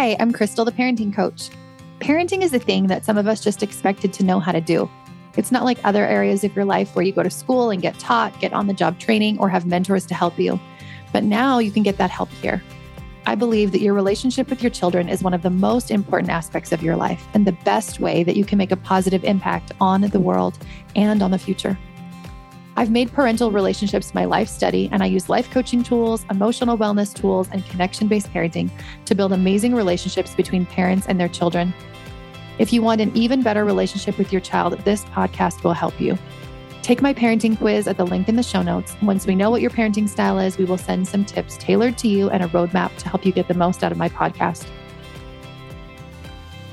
Hi, I'm Crystal, the parenting coach. Parenting is a thing that some of us just expected to know how to do. It's not like other areas of your life where you go to school and get taught, get on the job training, or have mentors to help you. But now you can get that help here. I believe that your relationship with your children is one of the most important aspects of your life and the best way that you can make a positive impact on the world and on the future. I've made parental relationships my life study, and I use life coaching tools, emotional wellness tools, and connection based parenting to build amazing relationships between parents and their children. If you want an even better relationship with your child, this podcast will help you. Take my parenting quiz at the link in the show notes. Once we know what your parenting style is, we will send some tips tailored to you and a roadmap to help you get the most out of my podcast.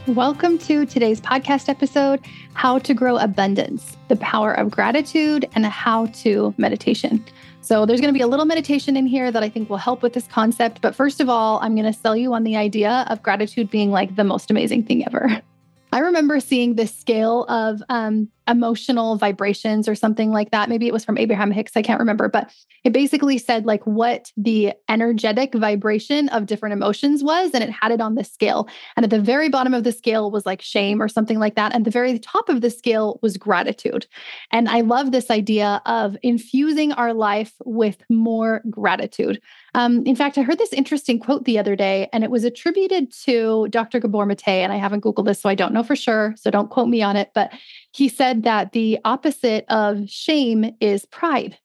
Welcome to today's podcast episode How to Grow Abundance, the Power of Gratitude, and a How to Meditation. So, there's going to be a little meditation in here that I think will help with this concept. But first of all, I'm going to sell you on the idea of gratitude being like the most amazing thing ever. I remember seeing this scale of um, emotional vibrations or something like that. Maybe it was from Abraham Hicks. I can't remember, but it basically said like what the energetic vibration of different emotions was. And it had it on the scale. And at the very bottom of the scale was like shame or something like that. And the very top of the scale was gratitude. And I love this idea of infusing our life with more gratitude. Um, in fact, I heard this interesting quote the other day, and it was attributed to Dr. Gabor Mate. And I haven't Googled this, so I don't know for sure. So don't quote me on it. But he said that the opposite of shame is pride.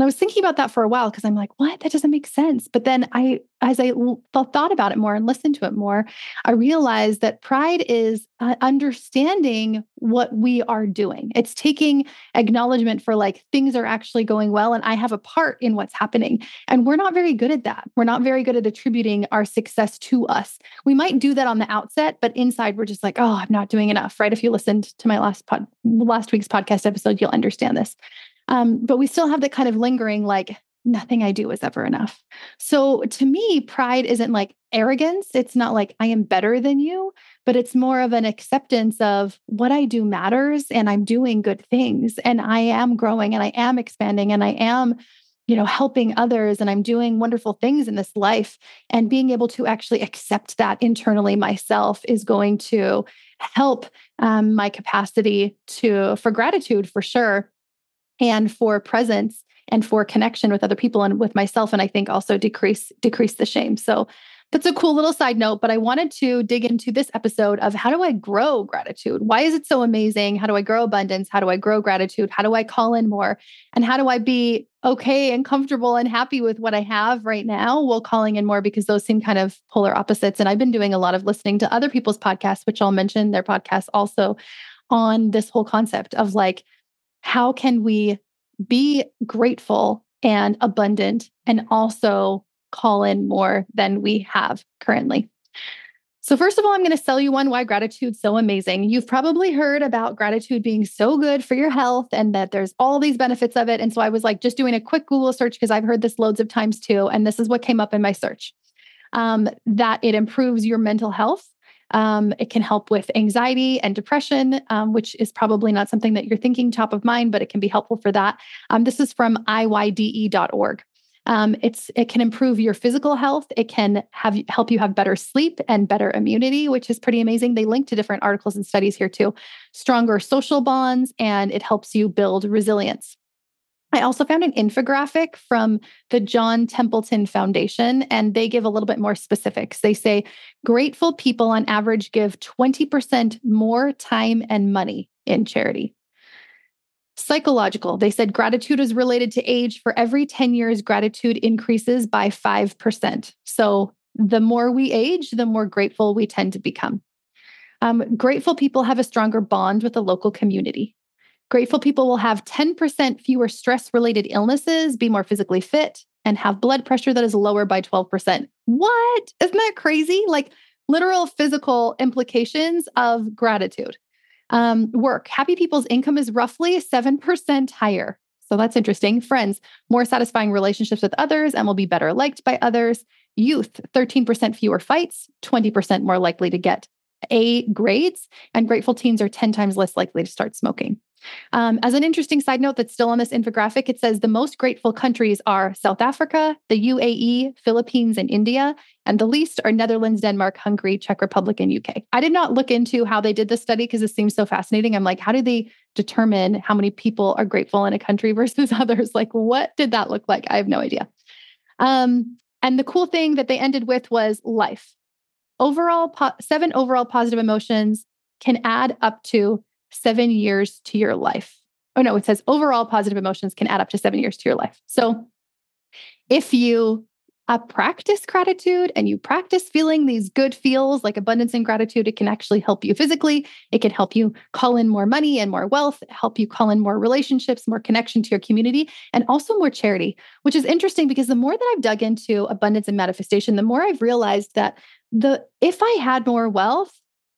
And I was thinking about that for a while because I'm like, what? That doesn't make sense. But then I, as I thought about it more and listened to it more, I realized that pride is uh, understanding what we are doing. It's taking acknowledgement for like things are actually going well and I have a part in what's happening. And we're not very good at that. We're not very good at attributing our success to us. We might do that on the outset, but inside we're just like, oh, I'm not doing enough, right? If you listened to my last pod, last week's podcast episode, you'll understand this. Um, but we still have that kind of lingering, like, nothing I do is ever enough. So to me, pride isn't like arrogance. It's not like I am better than you, but it's more of an acceptance of what I do matters and I'm doing good things and I am growing and I am expanding and I am you know helping others and i'm doing wonderful things in this life and being able to actually accept that internally myself is going to help um, my capacity to for gratitude for sure and for presence and for connection with other people and with myself and i think also decrease decrease the shame. So that's a cool little side note but i wanted to dig into this episode of how do i grow gratitude? Why is it so amazing? How do i grow abundance? How do i grow gratitude? How do i call in more? And how do i be okay and comfortable and happy with what i have right now while calling in more? Because those seem kind of polar opposites and i've been doing a lot of listening to other people's podcasts which i'll mention their podcasts also on this whole concept of like how can we be grateful and abundant and also call in more than we have currently. So, first of all, I'm going to sell you one why gratitude's so amazing. You've probably heard about gratitude being so good for your health and that there's all these benefits of it. And so I was like just doing a quick Google search because I've heard this loads of times too. And this is what came up in my search um, that it improves your mental health, um, it can help with anxiety and depression, um, which is probably not something that you're thinking top of mind, but it can be helpful for that. Um, this is from iyde.org. Um, it's it can improve your physical health. It can have help you have better sleep and better immunity, which is pretty amazing. They link to different articles and studies here too. Stronger social bonds, and it helps you build resilience. I also found an infographic from the John Templeton Foundation, and they give a little bit more specifics. They say grateful people on average give 20% more time and money in charity. Psychological, they said gratitude is related to age. For every 10 years, gratitude increases by 5%. So the more we age, the more grateful we tend to become. Um, grateful people have a stronger bond with the local community. Grateful people will have 10% fewer stress related illnesses, be more physically fit, and have blood pressure that is lower by 12%. What? Isn't that crazy? Like literal physical implications of gratitude. Um, work. Happy people's income is roughly 7% higher. So that's interesting. Friends, more satisfying relationships with others and will be better liked by others. Youth, 13% fewer fights, 20% more likely to get A grades, and grateful teens are 10 times less likely to start smoking. Um, as an interesting side note that's still on this infographic, it says the most grateful countries are South Africa, the UAE, Philippines, and India. And the least are Netherlands, Denmark, Hungary, Czech Republic, and UK. I did not look into how they did this study because it seems so fascinating. I'm like, how do they determine how many people are grateful in a country versus others? Like, what did that look like? I have no idea. Um, and the cool thing that they ended with was life. Overall, po- seven overall positive emotions can add up to seven years to your life. Oh, no, it says overall positive emotions can add up to seven years to your life. So if you uh, practice gratitude and you practice feeling these good feels like abundance and gratitude, it can actually help you physically. It can help you call in more money and more wealth, help you call in more relationships, more connection to your community, and also more charity, which is interesting because the more that I've dug into abundance and manifestation, the more I've realized that the if I had more wealth,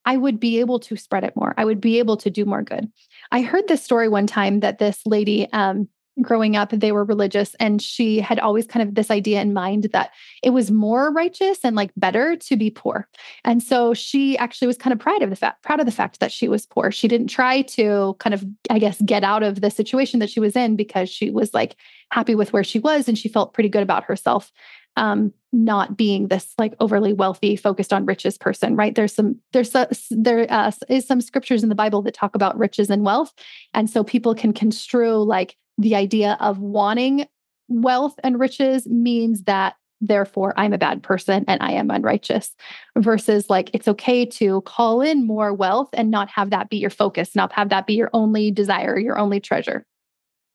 I would be able to spread it more. I would be able to do more good. I heard this story one time that this lady um, growing up they were religious and she had always kind of this idea in mind that it was more righteous and like better to be poor and so she actually was kind of proud of the fact proud of the fact that she was poor she didn't try to kind of i guess get out of the situation that she was in because she was like happy with where she was and she felt pretty good about herself um not being this like overly wealthy focused on riches person right there's some there's a, there uh, is some scriptures in the bible that talk about riches and wealth and so people can construe like the idea of wanting wealth and riches means that therefore I'm a bad person and I am unrighteous versus like it's okay to call in more wealth and not have that be your focus, not have that be your only desire, your only treasure,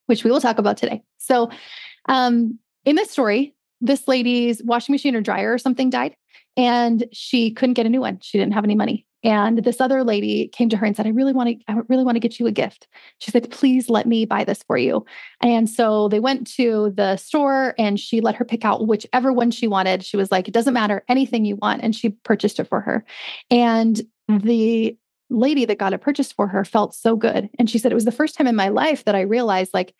which we will talk about today. So, um, in this story, this lady's washing machine or dryer or something died and she couldn't get a new one. She didn't have any money. And this other lady came to her and said, I really want to, I really want to get you a gift. She said, please let me buy this for you. And so they went to the store and she let her pick out whichever one she wanted. She was like, it doesn't matter, anything you want. And she purchased it for her. And the lady that got it purchased for her felt so good. And she said, it was the first time in my life that I realized like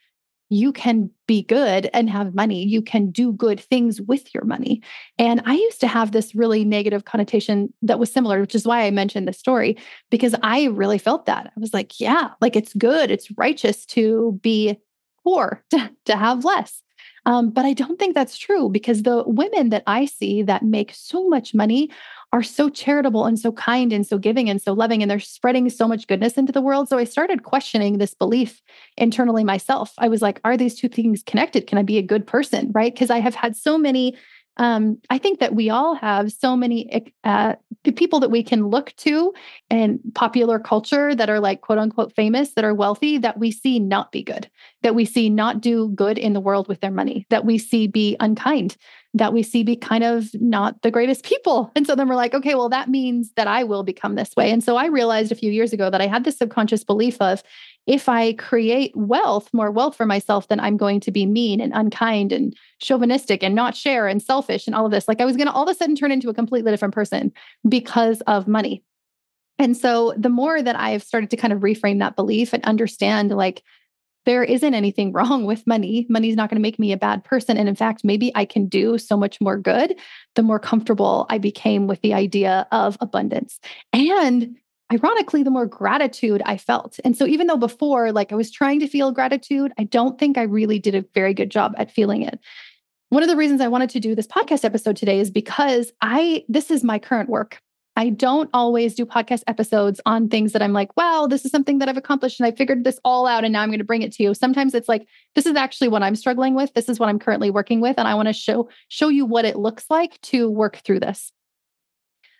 you can be good and have money. You can do good things with your money. And I used to have this really negative connotation that was similar, which is why I mentioned this story, because I really felt that. I was like, yeah, like it's good, it's righteous to be poor, to, to have less. Um, but I don't think that's true because the women that I see that make so much money are so charitable and so kind and so giving and so loving, and they're spreading so much goodness into the world. So I started questioning this belief internally myself. I was like, are these two things connected? Can I be a good person? Right. Because I have had so many um, I think that we all have so many uh, people that we can look to in popular culture that are like quote unquote famous, that are wealthy, that we see not be good, that we see not do good in the world with their money, that we see be unkind, that we see be kind of not the greatest people. And so then we're like, okay, well, that means that I will become this way. And so I realized a few years ago that I had this subconscious belief of if I create wealth, more wealth for myself, then I'm going to be mean and unkind and chauvinistic and not share and selfish and all of this. Like I was going to all of a sudden turn into a completely different person because of money. And so the more that I've started to kind of reframe that belief and understand like there isn't anything wrong with money. Money is not going to make me a bad person. And in fact, maybe I can do so much more good the more comfortable I became with the idea of abundance. And ironically, the more gratitude I felt. And so, even though before, like I was trying to feel gratitude, I don't think I really did a very good job at feeling it. One of the reasons I wanted to do this podcast episode today is because I, this is my current work. I don't always do podcast episodes on things that I'm like, wow, this is something that I've accomplished and I figured this all out and now I'm going to bring it to you. Sometimes it's like, this is actually what I'm struggling with. This is what I'm currently working with. And I want to show show you what it looks like to work through this.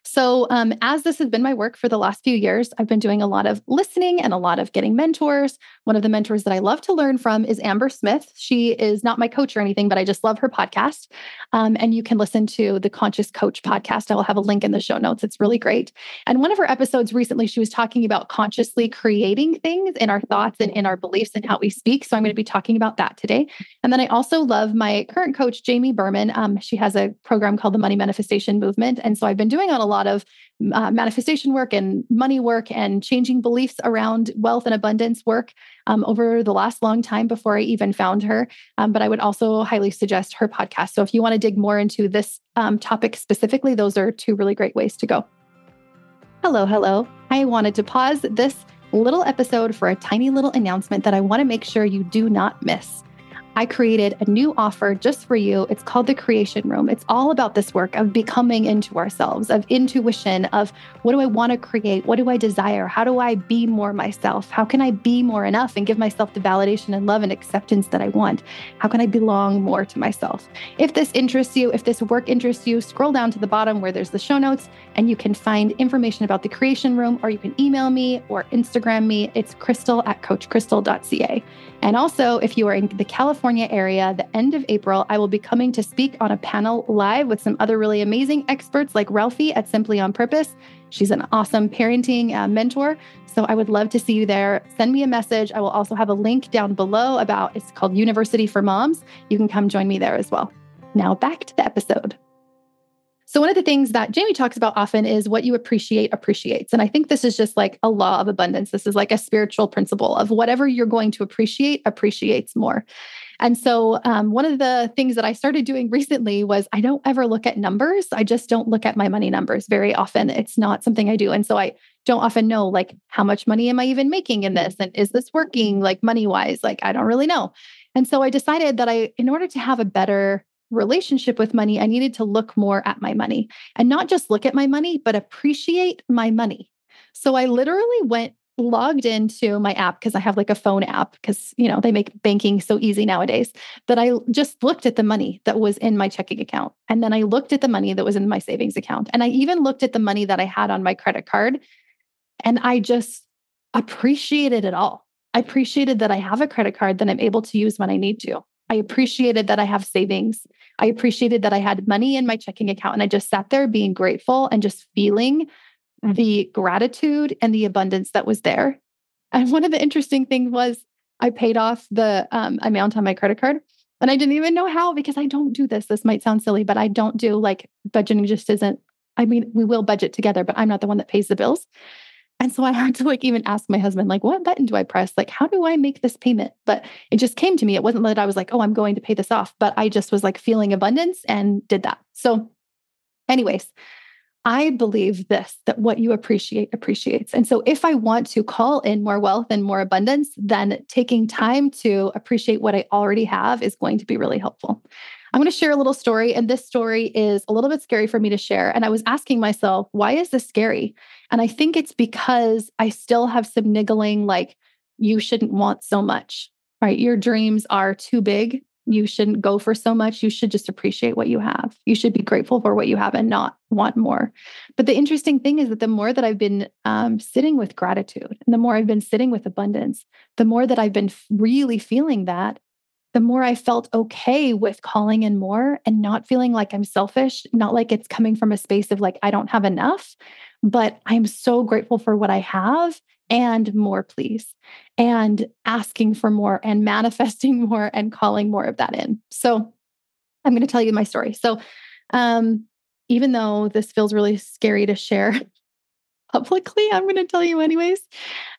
So, um, as this has been my work for the last few years, I've been doing a lot of listening and a lot of getting mentors. One of the mentors that I love to learn from is Amber Smith. She is not my coach or anything, but I just love her podcast. Um, and you can listen to the Conscious Coach podcast. I will have a link in the show notes. It's really great. And one of her episodes recently, she was talking about consciously creating things in our thoughts and in our beliefs and how we speak. So, I'm going to be talking about that today. And then I also love my current coach, Jamie Berman. Um, she has a program called the Money Manifestation Movement. And so I've been doing on a lot lot of uh, manifestation work and money work and changing beliefs around wealth and abundance work um, over the last long time before I even found her. Um, but I would also highly suggest her podcast. So if you want to dig more into this um, topic specifically, those are two really great ways to go. Hello, hello. I wanted to pause this little episode for a tiny little announcement that I want to make sure you do not miss. I created a new offer just for you. It's called the Creation Room. It's all about this work of becoming into ourselves, of intuition, of what do I want to create? What do I desire? How do I be more myself? How can I be more enough and give myself the validation and love and acceptance that I want? How can I belong more to myself? If this interests you, if this work interests you, scroll down to the bottom where there's the show notes and you can find information about the Creation Room or you can email me or Instagram me. It's crystal at coachcrystal.ca. And also, if you are in the California area, the end of April, I will be coming to speak on a panel live with some other really amazing experts like Ralphie at Simply on Purpose. She's an awesome parenting uh, mentor. So I would love to see you there. Send me a message. I will also have a link down below about it's called University for Moms. You can come join me there as well. Now back to the episode. So, one of the things that Jamie talks about often is what you appreciate appreciates. And I think this is just like a law of abundance. This is like a spiritual principle of whatever you're going to appreciate appreciates more. And so, um, one of the things that I started doing recently was I don't ever look at numbers. I just don't look at my money numbers very often. It's not something I do. And so, I don't often know like how much money am I even making in this? And is this working like money wise? Like, I don't really know. And so, I decided that I, in order to have a better relationship with money, I needed to look more at my money and not just look at my money, but appreciate my money. So I literally went logged into my app because I have like a phone app because you know they make banking so easy nowadays that I just looked at the money that was in my checking account and then I looked at the money that was in my savings account and I even looked at the money that I had on my credit card and I just appreciated it all. I appreciated that I have a credit card that I'm able to use when I need to. I appreciated that I have savings. I appreciated that I had money in my checking account. And I just sat there being grateful and just feeling the gratitude and the abundance that was there. And one of the interesting things was I paid off the um, amount on my credit card. And I didn't even know how because I don't do this. This might sound silly, but I don't do like budgeting just isn't. I mean, we will budget together, but I'm not the one that pays the bills. And so I had to like even ask my husband, like, what button do I press? Like, how do I make this payment? But it just came to me. It wasn't that I was like, oh, I'm going to pay this off, but I just was like feeling abundance and did that. So, anyways, I believe this that what you appreciate appreciates. And so, if I want to call in more wealth and more abundance, then taking time to appreciate what I already have is going to be really helpful. I'm going to share a little story, and this story is a little bit scary for me to share. And I was asking myself, why is this scary? And I think it's because I still have some niggling, like, you shouldn't want so much, right? Your dreams are too big. You shouldn't go for so much. You should just appreciate what you have. You should be grateful for what you have and not want more. But the interesting thing is that the more that I've been um, sitting with gratitude and the more I've been sitting with abundance, the more that I've been really feeling that, the more I felt okay with calling in more and not feeling like I'm selfish, not like it's coming from a space of like, I don't have enough, but I'm so grateful for what I have and more, please, and asking for more and manifesting more and calling more of that in. So I'm going to tell you my story. So, um, even though this feels really scary to share, publicly. I'm going to tell you, anyways.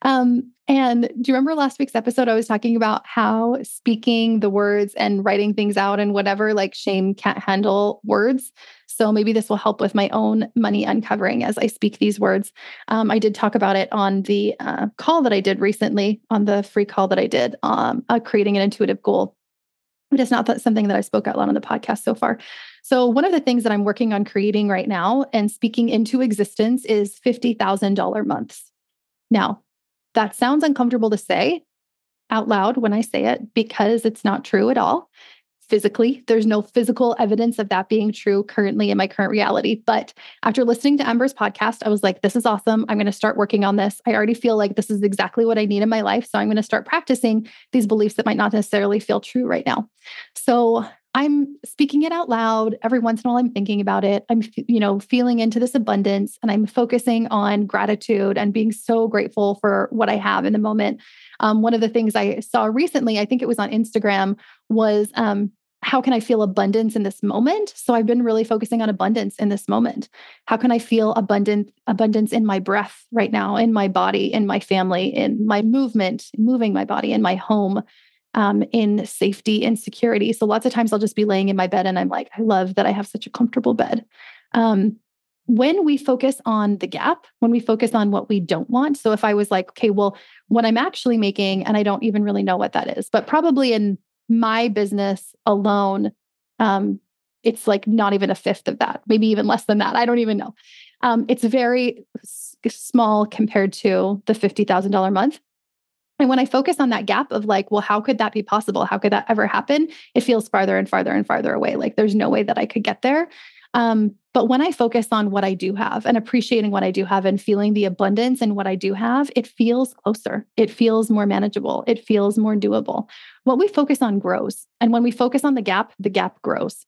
Um, and do you remember last week's episode? I was talking about how speaking the words and writing things out and whatever, like shame can't handle words. So maybe this will help with my own money uncovering as I speak these words. Um, I did talk about it on the uh, call that I did recently, on the free call that I did, um, uh, creating an intuitive goal. But it's not that something that I spoke out loud on the podcast so far. So, one of the things that I'm working on creating right now and speaking into existence is $50,000 months. Now, that sounds uncomfortable to say out loud when I say it because it's not true at all. Physically, there's no physical evidence of that being true currently in my current reality. But after listening to Amber's podcast, I was like, this is awesome. I'm going to start working on this. I already feel like this is exactly what I need in my life. So I'm going to start practicing these beliefs that might not necessarily feel true right now. So I'm speaking it out loud. Every once in a while, I'm thinking about it. I'm, you know, feeling into this abundance and I'm focusing on gratitude and being so grateful for what I have in the moment. Um, one of the things I saw recently, I think it was on Instagram, was um, how can I feel abundance in this moment? So I've been really focusing on abundance in this moment. How can I feel abundant abundance in my breath right now, in my body, in my family, in my movement, moving my body, in my home, um, in safety and security. So lots of times I'll just be laying in my bed and I'm like, I love that I have such a comfortable bed. Um, when we focus on the gap, when we focus on what we don't want. So if I was like, okay, well, what I'm actually making, and I don't even really know what that is, but probably in my business alone, um, it's like not even a fifth of that, maybe even less than that. I don't even know. Um, it's very s- small compared to the $50,000 month. And when I focus on that gap of like, well, how could that be possible? How could that ever happen? It feels farther and farther and farther away. Like there's no way that I could get there. Um, but when I focus on what I do have and appreciating what I do have and feeling the abundance in what I do have, it feels closer. It feels more manageable. It feels more doable. What we focus on grows. And when we focus on the gap, the gap grows.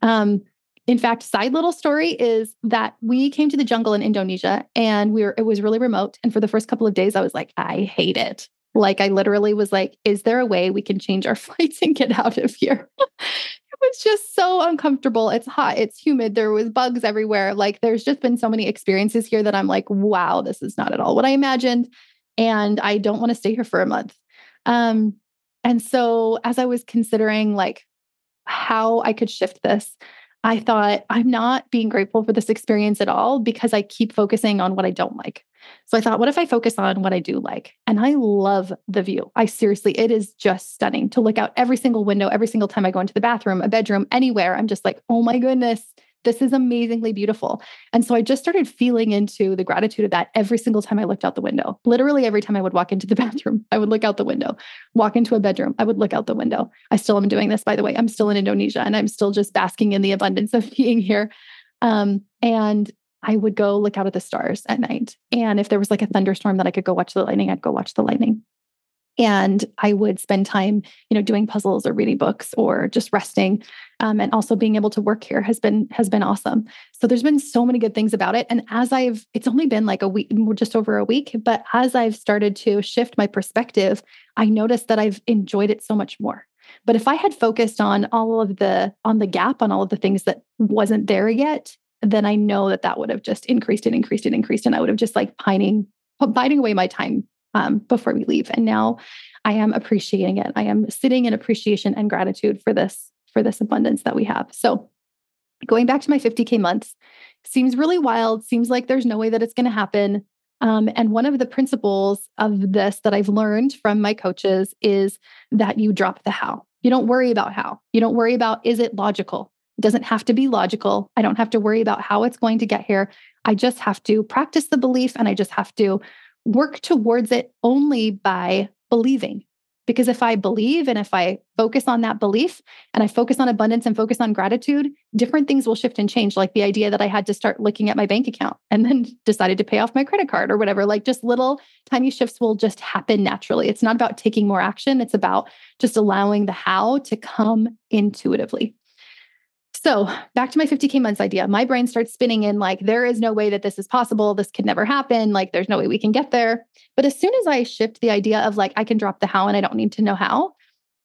Um, in fact, side little story is that we came to the jungle in Indonesia and we were it was really remote. And for the first couple of days, I was like, I hate it. Like I literally was like, is there a way we can change our flights and get out of here? It was just so uncomfortable. It's hot, it's humid, there was bugs everywhere. Like there's just been so many experiences here that I'm like, wow, this is not at all what I imagined and I don't want to stay here for a month. Um and so as I was considering like how I could shift this, I thought I'm not being grateful for this experience at all because I keep focusing on what I don't like. So I thought, what if I focus on what I do like? And I love the view. I seriously, it is just stunning to look out every single window, every single time I go into the bathroom, a bedroom, anywhere. I'm just like, oh my goodness, this is amazingly beautiful. And so I just started feeling into the gratitude of that every single time I looked out the window. Literally every time I would walk into the bathroom, I would look out the window. Walk into a bedroom, I would look out the window. I still am doing this, by the way. I'm still in Indonesia and I'm still just basking in the abundance of being here. Um, and I would go look out at the stars at night. And if there was like a thunderstorm that I could go watch the lightning, I'd go watch the lightning. And I would spend time, you know, doing puzzles or reading books or just resting. Um, and also being able to work here has been has been awesome. So there's been so many good things about it. And as I've, it's only been like a week, just over a week, but as I've started to shift my perspective, I noticed that I've enjoyed it so much more. But if I had focused on all of the on the gap, on all of the things that wasn't there yet, then I know that that would have just increased and increased and increased. And I would have just like pining, biting away my time um, before we leave. And now I am appreciating it. I am sitting in appreciation and gratitude for this, for this abundance that we have. So going back to my 50K months seems really wild, seems like there's no way that it's going to happen. Um, and one of the principles of this that I've learned from my coaches is that you drop the how. You don't worry about how. You don't worry about is it logical? It doesn't have to be logical. I don't have to worry about how it's going to get here. I just have to practice the belief and I just have to work towards it only by believing. Because if I believe and if I focus on that belief and I focus on abundance and focus on gratitude, different things will shift and change. Like the idea that I had to start looking at my bank account and then decided to pay off my credit card or whatever. Like just little tiny shifts will just happen naturally. It's not about taking more action, it's about just allowing the how to come intuitively. So back to my 50K months idea. My brain starts spinning in like, there is no way that this is possible. This could never happen. Like, there's no way we can get there. But as soon as I shift the idea of like, I can drop the how and I don't need to know how,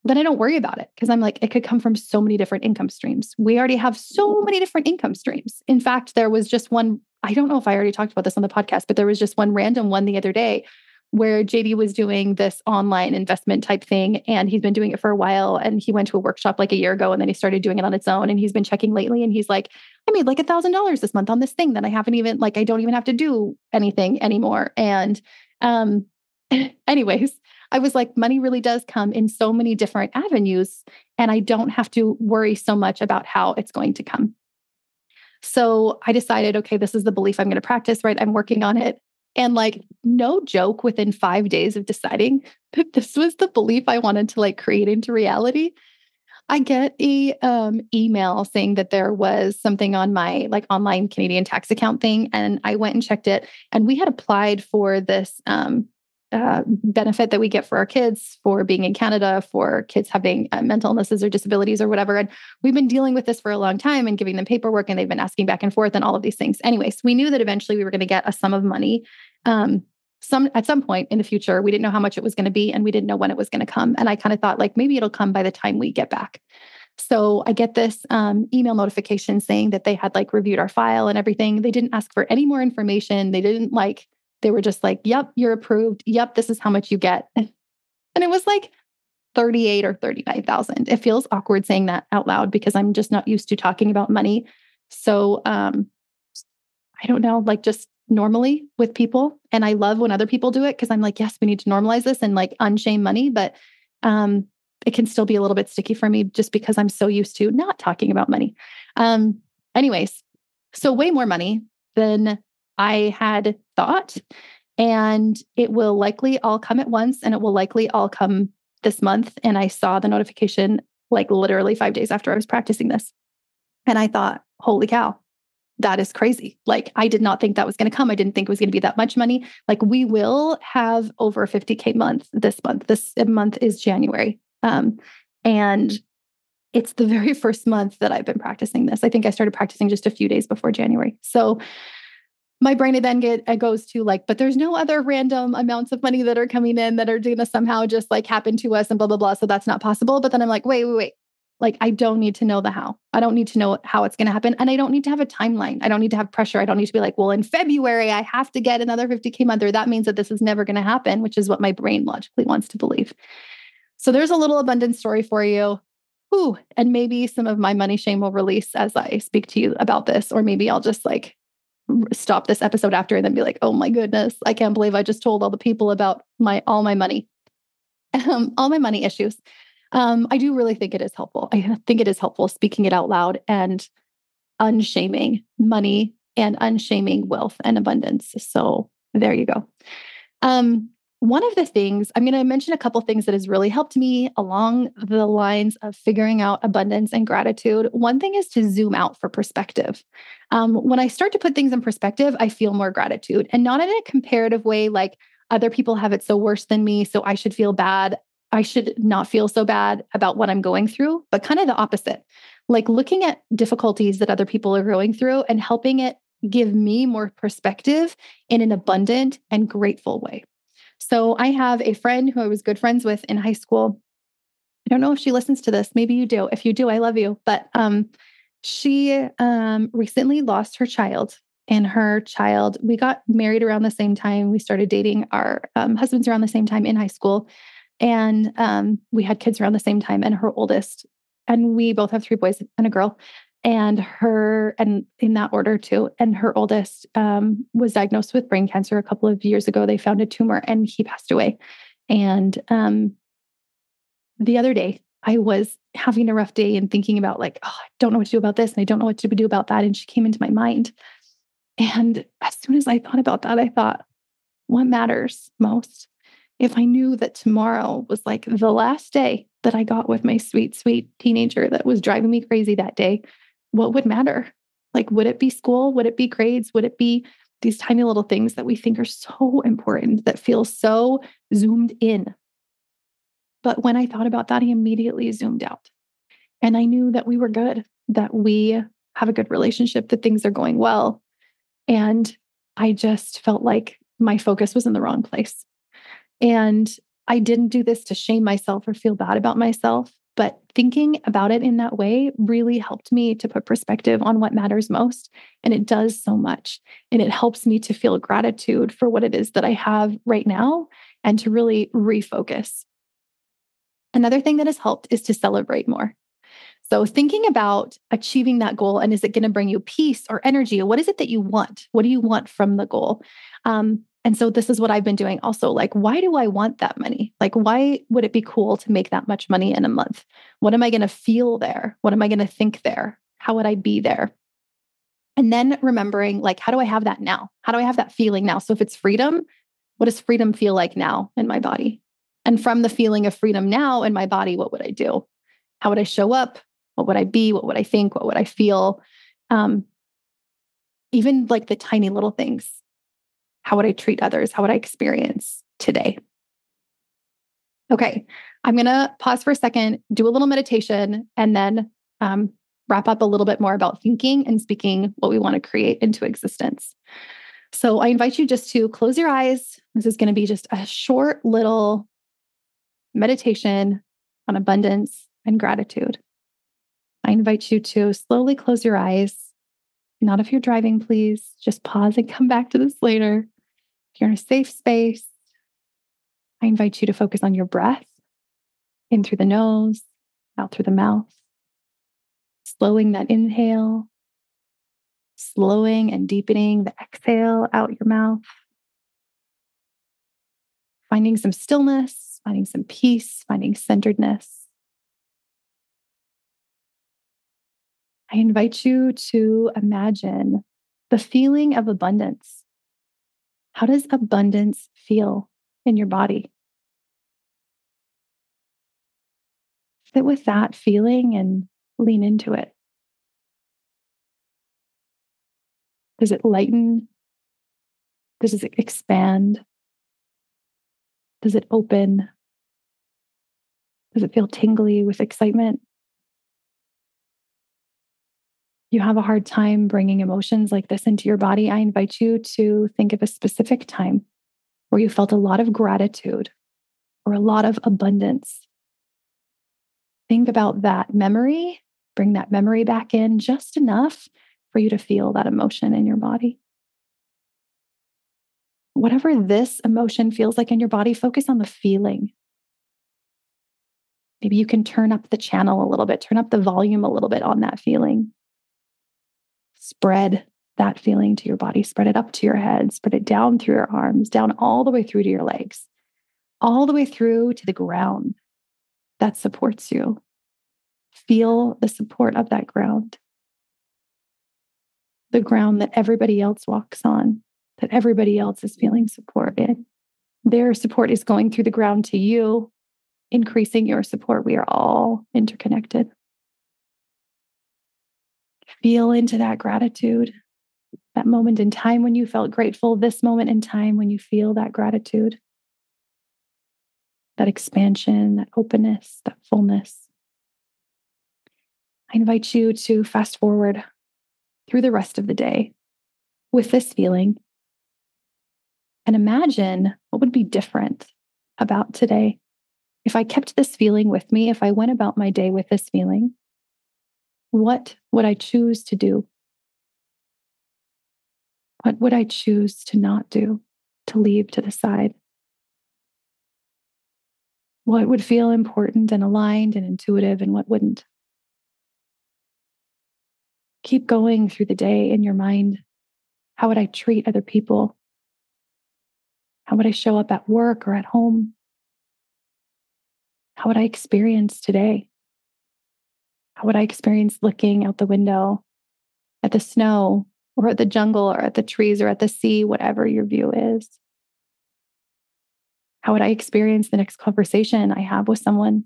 then I don't worry about it because I'm like, it could come from so many different income streams. We already have so many different income streams. In fact, there was just one, I don't know if I already talked about this on the podcast, but there was just one random one the other day where JD was doing this online investment type thing and he's been doing it for a while and he went to a workshop like a year ago and then he started doing it on its own and he's been checking lately and he's like I made like a thousand dollars this month on this thing that I haven't even like I don't even have to do anything anymore. And um anyways I was like money really does come in so many different avenues and I don't have to worry so much about how it's going to come. So I decided okay this is the belief I'm going to practice right? I'm working on it and like, no joke, within five days of deciding that this was the belief I wanted to like create into reality, I get a um, email saying that there was something on my like online Canadian tax account thing, and I went and checked it, and we had applied for this um, uh, benefit that we get for our kids for being in Canada, for kids having uh, mental illnesses or disabilities or whatever. And we've been dealing with this for a long time and giving them paperwork, and they've been asking back and forth and all of these things. Anyways, we knew that eventually we were going to get a sum of money. Um, some at some point in the future, we didn't know how much it was going to be, and we didn't know when it was going to come. And I kind of thought like maybe it'll come by the time we get back. So I get this um, email notification saying that they had like reviewed our file and everything. They didn't ask for any more information. They didn't like they were just like, yep, you're approved. Yep, this is how much you get. And it was like 38 or 39,000. It feels awkward saying that out loud because I'm just not used to talking about money. So um I don't know, like just normally with people. And I love when other people do it because I'm like, yes, we need to normalize this and like unshame money. But um, it can still be a little bit sticky for me just because I'm so used to not talking about money. Um, anyways, so way more money than I had thought. And it will likely all come at once and it will likely all come this month. And I saw the notification like literally five days after I was practicing this. And I thought, holy cow, that is crazy. Like, I did not think that was going to come. I didn't think it was going to be that much money. Like, we will have over 50K month this month. This month is January. Um, and it's the very first month that I've been practicing this. I think I started practicing just a few days before January. So, my brain then get it goes to like, but there's no other random amounts of money that are coming in that are going to somehow just like happen to us and blah blah blah. So that's not possible. But then I'm like, wait, wait, wait. Like, I don't need to know the how. I don't need to know how it's going to happen. And I don't need to have a timeline. I don't need to have pressure. I don't need to be like, well, in February, I have to get another 50K month, or that means that this is never going to happen, which is what my brain logically wants to believe. So there's a little abundance story for you. Ooh, and maybe some of my money shame will release as I speak to you about this, or maybe I'll just like stop this episode after and then be like, oh my goodness, I can't believe I just told all the people about my all my money, um, all my money issues um, I do really think it is helpful. I think it is helpful speaking it out loud and unshaming money and unshaming wealth and abundance. So there you go. Um, one of the things I'm going to mention a couple things that has really helped me along the lines of figuring out abundance and gratitude. One thing is to zoom out for perspective. Um, when I start to put things in perspective, I feel more gratitude and not in a comparative way like other people have it so worse than me, so I should feel bad. I should not feel so bad about what I'm going through, but kind of the opposite. Like looking at difficulties that other people are going through and helping it give me more perspective in an abundant and grateful way. So I have a friend who I was good friends with in high school. I don't know if she listens to this. Maybe you do. If you do, I love you. But um, she um, recently lost her child. And her child, we got married around the same time. We started dating our um, husbands around the same time in high school. And um, we had kids around the same time. And her oldest, and we both have three boys and a girl. And her, and in that order too. And her oldest um, was diagnosed with brain cancer a couple of years ago. They found a tumor and he passed away. And um, the other day, I was having a rough day and thinking about, like, oh, I don't know what to do about this and I don't know what to do about that. And she came into my mind. And as soon as I thought about that, I thought, what matters most? if I knew that tomorrow was like the last day that I got with my sweet, sweet teenager that was driving me crazy that day, what would matter? Like, would it be school? Would it be grades? Would it be these tiny little things that we think are so important that feel so zoomed in? But when I thought about that, I immediately zoomed out. And I knew that we were good, that we have a good relationship, that things are going well. And I just felt like my focus was in the wrong place. And I didn't do this to shame myself or feel bad about myself, but thinking about it in that way really helped me to put perspective on what matters most. And it does so much. And it helps me to feel gratitude for what it is that I have right now and to really refocus. Another thing that has helped is to celebrate more. So, thinking about achieving that goal and is it going to bring you peace or energy? What is it that you want? What do you want from the goal? Um, and so this is what I've been doing also. Like, why do I want that money? Like, why would it be cool to make that much money in a month? What am I going to feel there? What am I going to think there? How would I be there? And then remembering, like, how do I have that now? How do I have that feeling now? So if it's freedom, what does freedom feel like now in my body? And from the feeling of freedom now in my body, what would I do? How would I show up? What would I be? What would I think? What would I feel? Um, even like the tiny little things how would I treat others? How would I experience today? Okay, I'm going to pause for a second, do a little meditation, and then um, wrap up a little bit more about thinking and speaking what we want to create into existence. So I invite you just to close your eyes. This is going to be just a short little meditation on abundance and gratitude. I invite you to slowly close your eyes. Not if you're driving, please. Just pause and come back to this later you're in a safe space, I invite you to focus on your breath in through the nose, out through the mouth, slowing that inhale slowing and deepening the exhale out your mouth, finding some stillness, finding some peace, finding centeredness. I invite you to imagine the feeling of abundance. How does abundance feel in your body? Sit with that feeling and lean into it. Does it lighten? Does it expand? Does it open? Does it feel tingly with excitement? You have a hard time bringing emotions like this into your body. I invite you to think of a specific time where you felt a lot of gratitude or a lot of abundance. Think about that memory, bring that memory back in just enough for you to feel that emotion in your body. Whatever this emotion feels like in your body, focus on the feeling. Maybe you can turn up the channel a little bit, turn up the volume a little bit on that feeling. Spread that feeling to your body, spread it up to your head, spread it down through your arms, down all the way through to your legs, all the way through to the ground that supports you. Feel the support of that ground the ground that everybody else walks on, that everybody else is feeling support in. Their support is going through the ground to you, increasing your support. We are all interconnected. Feel into that gratitude, that moment in time when you felt grateful, this moment in time when you feel that gratitude, that expansion, that openness, that fullness. I invite you to fast forward through the rest of the day with this feeling and imagine what would be different about today. If I kept this feeling with me, if I went about my day with this feeling, what would I choose to do? What would I choose to not do, to leave to the side? What would feel important and aligned and intuitive, and what wouldn't? keep going through the day in your mind. How would I treat other people? How would I show up at work or at home? How would I experience today? How would I experience looking out the window at the snow or at the jungle or at the trees or at the sea, whatever your view is? How would I experience the next conversation I have with someone?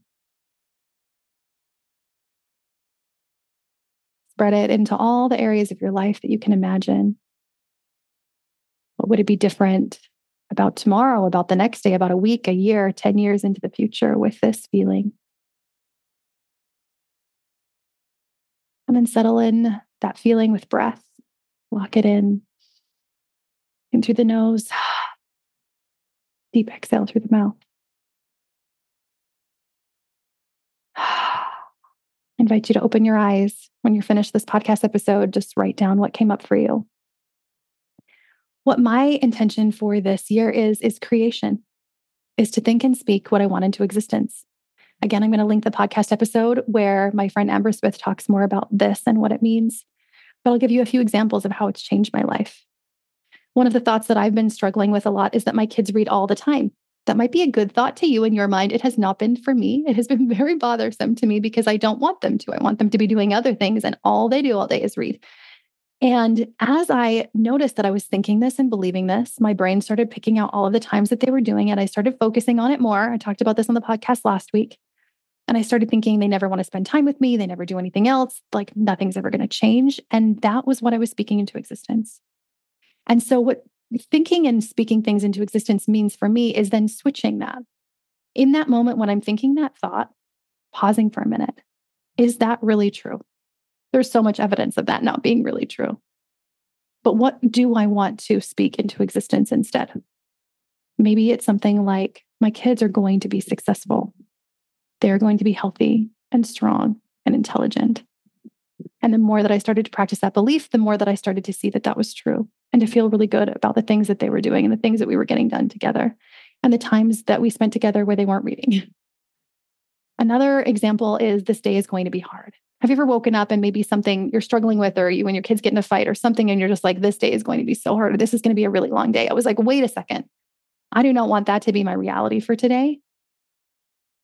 spread it into all the areas of your life that you can imagine. What would it be different about tomorrow, about the next day, about a week, a year, 10 years into the future with this feeling? And settle in that feeling with breath. Lock it in. In through the nose. Deep exhale through the mouth. invite you to open your eyes when you're finished this podcast episode. Just write down what came up for you. What my intention for this year is, is creation, is to think and speak what I want into existence. Again, I'm going to link the podcast episode where my friend Amber Smith talks more about this and what it means. But I'll give you a few examples of how it's changed my life. One of the thoughts that I've been struggling with a lot is that my kids read all the time that might be a good thought to you in your mind. It has not been for me. It has been very bothersome to me because I don't want them to. I want them to be doing other things, and all they do all day is read. And as I noticed that I was thinking this and believing this, my brain started picking out all of the times that they were doing it. I started focusing on it more. I talked about this on the podcast last week. And I started thinking they never want to spend time with me. They never do anything else. Like nothing's ever going to change. And that was what I was speaking into existence. And so, what thinking and speaking things into existence means for me is then switching that. In that moment when I'm thinking that thought, pausing for a minute, is that really true? There's so much evidence of that not being really true. But what do I want to speak into existence instead? Maybe it's something like my kids are going to be successful. They're going to be healthy and strong and intelligent. And the more that I started to practice that belief, the more that I started to see that that was true and to feel really good about the things that they were doing and the things that we were getting done together and the times that we spent together where they weren't reading. Another example is this day is going to be hard. Have you ever woken up and maybe something you're struggling with, or you and your kids get in a fight or something, and you're just like, this day is going to be so hard, or this is going to be a really long day? I was like, wait a second. I do not want that to be my reality for today.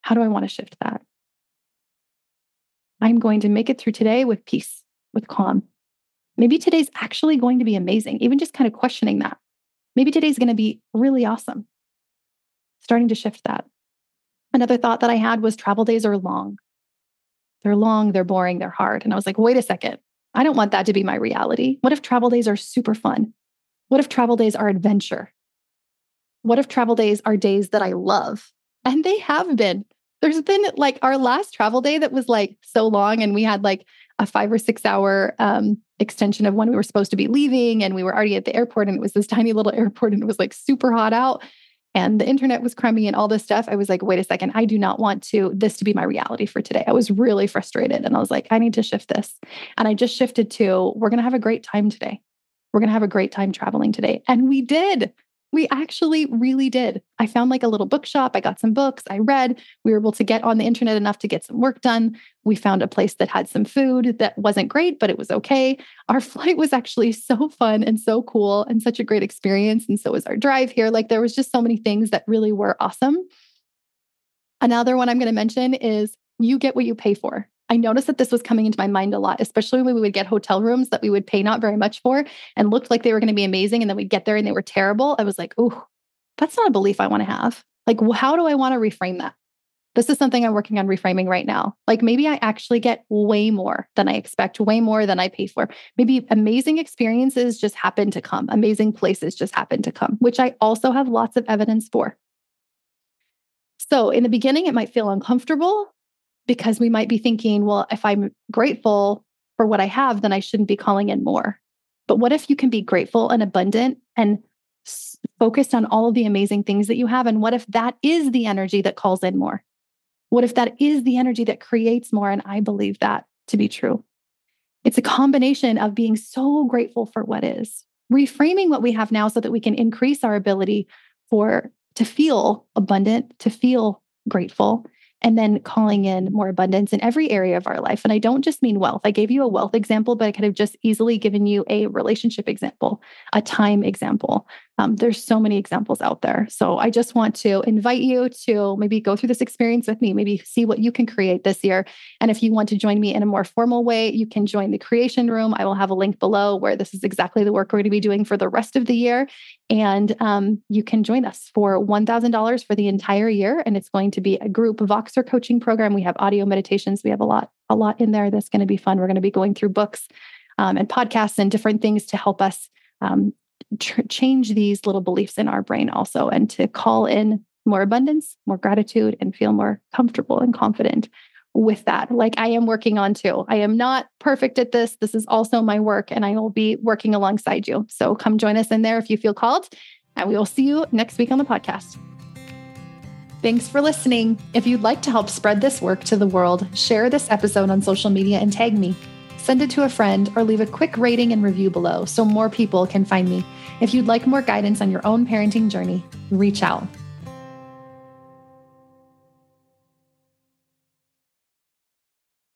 How do I want to shift that? I'm going to make it through today with peace, with calm. Maybe today's actually going to be amazing, even just kind of questioning that. Maybe today's going to be really awesome. Starting to shift that. Another thought that I had was travel days are long. They're long, they're boring, they're hard. And I was like, wait a second. I don't want that to be my reality. What if travel days are super fun? What if travel days are adventure? What if travel days are days that I love? And they have been. There's been like our last travel day that was like so long, and we had like a five or six hour um, extension of when we were supposed to be leaving. And we were already at the airport, and it was this tiny little airport, and it was like super hot out and the internet was crummy and all this stuff, I was like, wait a second, I do not want to this to be my reality for today. I was really frustrated and I was like, I need to shift this. And I just shifted to we're going to have a great time today. We're going to have a great time traveling today. And we did. We actually really did. I found like a little bookshop. I got some books. I read. We were able to get on the internet enough to get some work done. We found a place that had some food that wasn't great, but it was okay. Our flight was actually so fun and so cool and such a great experience. And so was our drive here. Like there was just so many things that really were awesome. Another one I'm going to mention is you get what you pay for. I noticed that this was coming into my mind a lot, especially when we would get hotel rooms that we would pay not very much for and looked like they were going to be amazing. And then we'd get there and they were terrible. I was like, oh, that's not a belief I want to have. Like, how do I want to reframe that? This is something I'm working on reframing right now. Like, maybe I actually get way more than I expect, way more than I pay for. Maybe amazing experiences just happen to come, amazing places just happen to come, which I also have lots of evidence for. So, in the beginning, it might feel uncomfortable because we might be thinking, well, if I'm grateful for what I have, then I shouldn't be calling in more. But what if you can be grateful and abundant and focused on all of the amazing things that you have? And what if that is the energy that calls in more? What if that is the energy that creates more? And I believe that to be true. It's a combination of being so grateful for what is, reframing what we have now so that we can increase our ability for to feel abundant, to feel grateful, and then calling in more abundance in every area of our life. And I don't just mean wealth. I gave you a wealth example, but I could have just easily given you a relationship example, a time example, um, there's so many examples out there. So I just want to invite you to maybe go through this experience with me, maybe see what you can create this year. And if you want to join me in a more formal way, you can join the creation room. I will have a link below where this is exactly the work we're going to be doing for the rest of the year. And um, you can join us for $1,000 for the entire year. And it's going to be a group Voxer coaching program. We have audio meditations. We have a lot, a lot in there that's going to be fun. We're going to be going through books um, and podcasts and different things to help us um, tr- change these little beliefs in our brain also and to call in more abundance, more gratitude, and feel more comfortable and confident with that. Like I am working on too. I am not perfect at this. This is also my work, and I will be working alongside you. So come join us in there if you feel called, and we will see you next week on the podcast. Thanks for listening. If you'd like to help spread this work to the world, share this episode on social media and tag me send it to a friend, or leave a quick rating and review below so more people can find me. If you'd like more guidance on your own parenting journey, reach out.